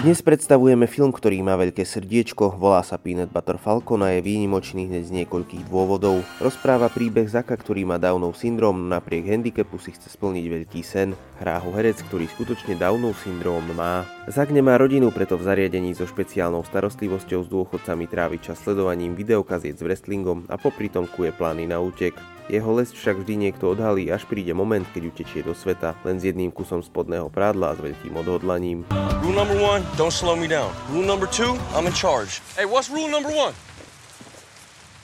Dnes predstavujeme film, ktorý má veľké srdiečko, volá sa Peanut Butter Falcon a je výnimočný hneď z niekoľkých dôvodov. Rozpráva príbeh Zaka, ktorý má Downov syndrom, napriek handicapu si chce splniť veľký sen. Hrá ho herec, ktorý skutočne Downov syndrom má. Zak nemá rodinu, preto v zariadení so špeciálnou starostlivosťou s dôchodcami trávi čas sledovaním videokaziet s wrestlingom a popri tom kuje plány na útek. Jeho lesť však vždy niekto odhalí, až príde moment, keď utečie do sveta, len s jedným kusom spodného prádla a s veľkým odhodlaním. Rule number one, don't slow me down. Rule number two, I'm in charge. Hey, what's rule number one?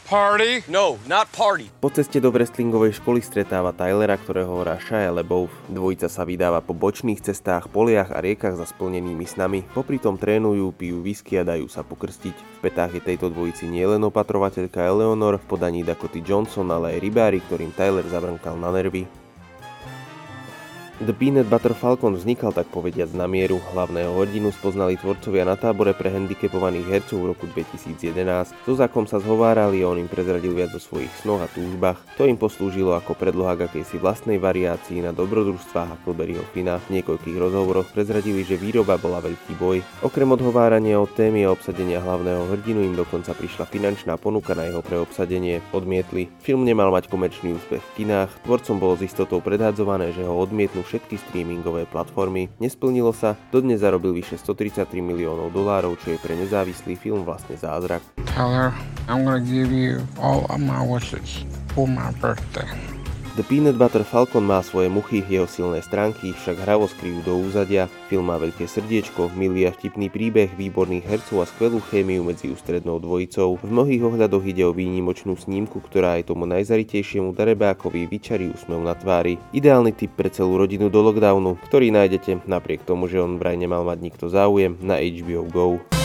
Party? No, not party. Po ceste do wrestlingovej školy stretáva Tylera, ktorého hrá Shia LeBeouf. Dvojica sa vydáva po bočných cestách, poliach a riekach za splnenými snami. Popri tom trénujú, pijú whisky a dajú sa pokrstiť. V petách je tejto dvojici nielen opatrovateľka Eleonor v podaní Dakota Johnson, ale aj rybári, ktorým Tyler zabrnkal na nervy. The Peanut Butter Falcon vznikal tak povediať na mieru. Hlavného hrdinu spoznali tvorcovia na tábore pre handicapovaných hercov v roku 2011. So Zakom sa zhovárali a on im prezradil viac o svojich snoch a túžbách. To im poslúžilo ako predloha k akejsi vlastnej variácii na dobrodružstvách Huckleberryho Fina. V niekoľkých rozhovoroch prezradili, že výroba bola veľký boj. Okrem odhovárania od témy a obsadenia hlavného hrdinu im dokonca prišla finančná ponuka na jeho preobsadenie. Odmietli. Film nemal mať komerčný úspech v kinách, tvorcom bolo z istotou predhadzované, že ho odmietnú všetky streamingové platformy. Nesplnilo sa, dodnes zarobil vyše 133 miliónov dolárov, čo je pre nezávislý film vlastne zázrak. Tell her I'm gonna give you all of my wishes for my birthday. The Peanut Butter Falcon má svoje muchy, jeho silné stránky však hravo skryjú do úzadia. Film má veľké srdiečko, milý a vtipný príbeh, výborných hercov a skvelú chémiu medzi ústrednou dvojicou. V mnohých ohľadoch ide o výnimočnú snímku, ktorá aj tomu najzaritejšiemu darebákovi vyčarí úsmev na tvári. Ideálny typ pre celú rodinu do lockdownu, ktorý nájdete napriek tomu, že on vraj nemal mať nikto záujem na HBO GO.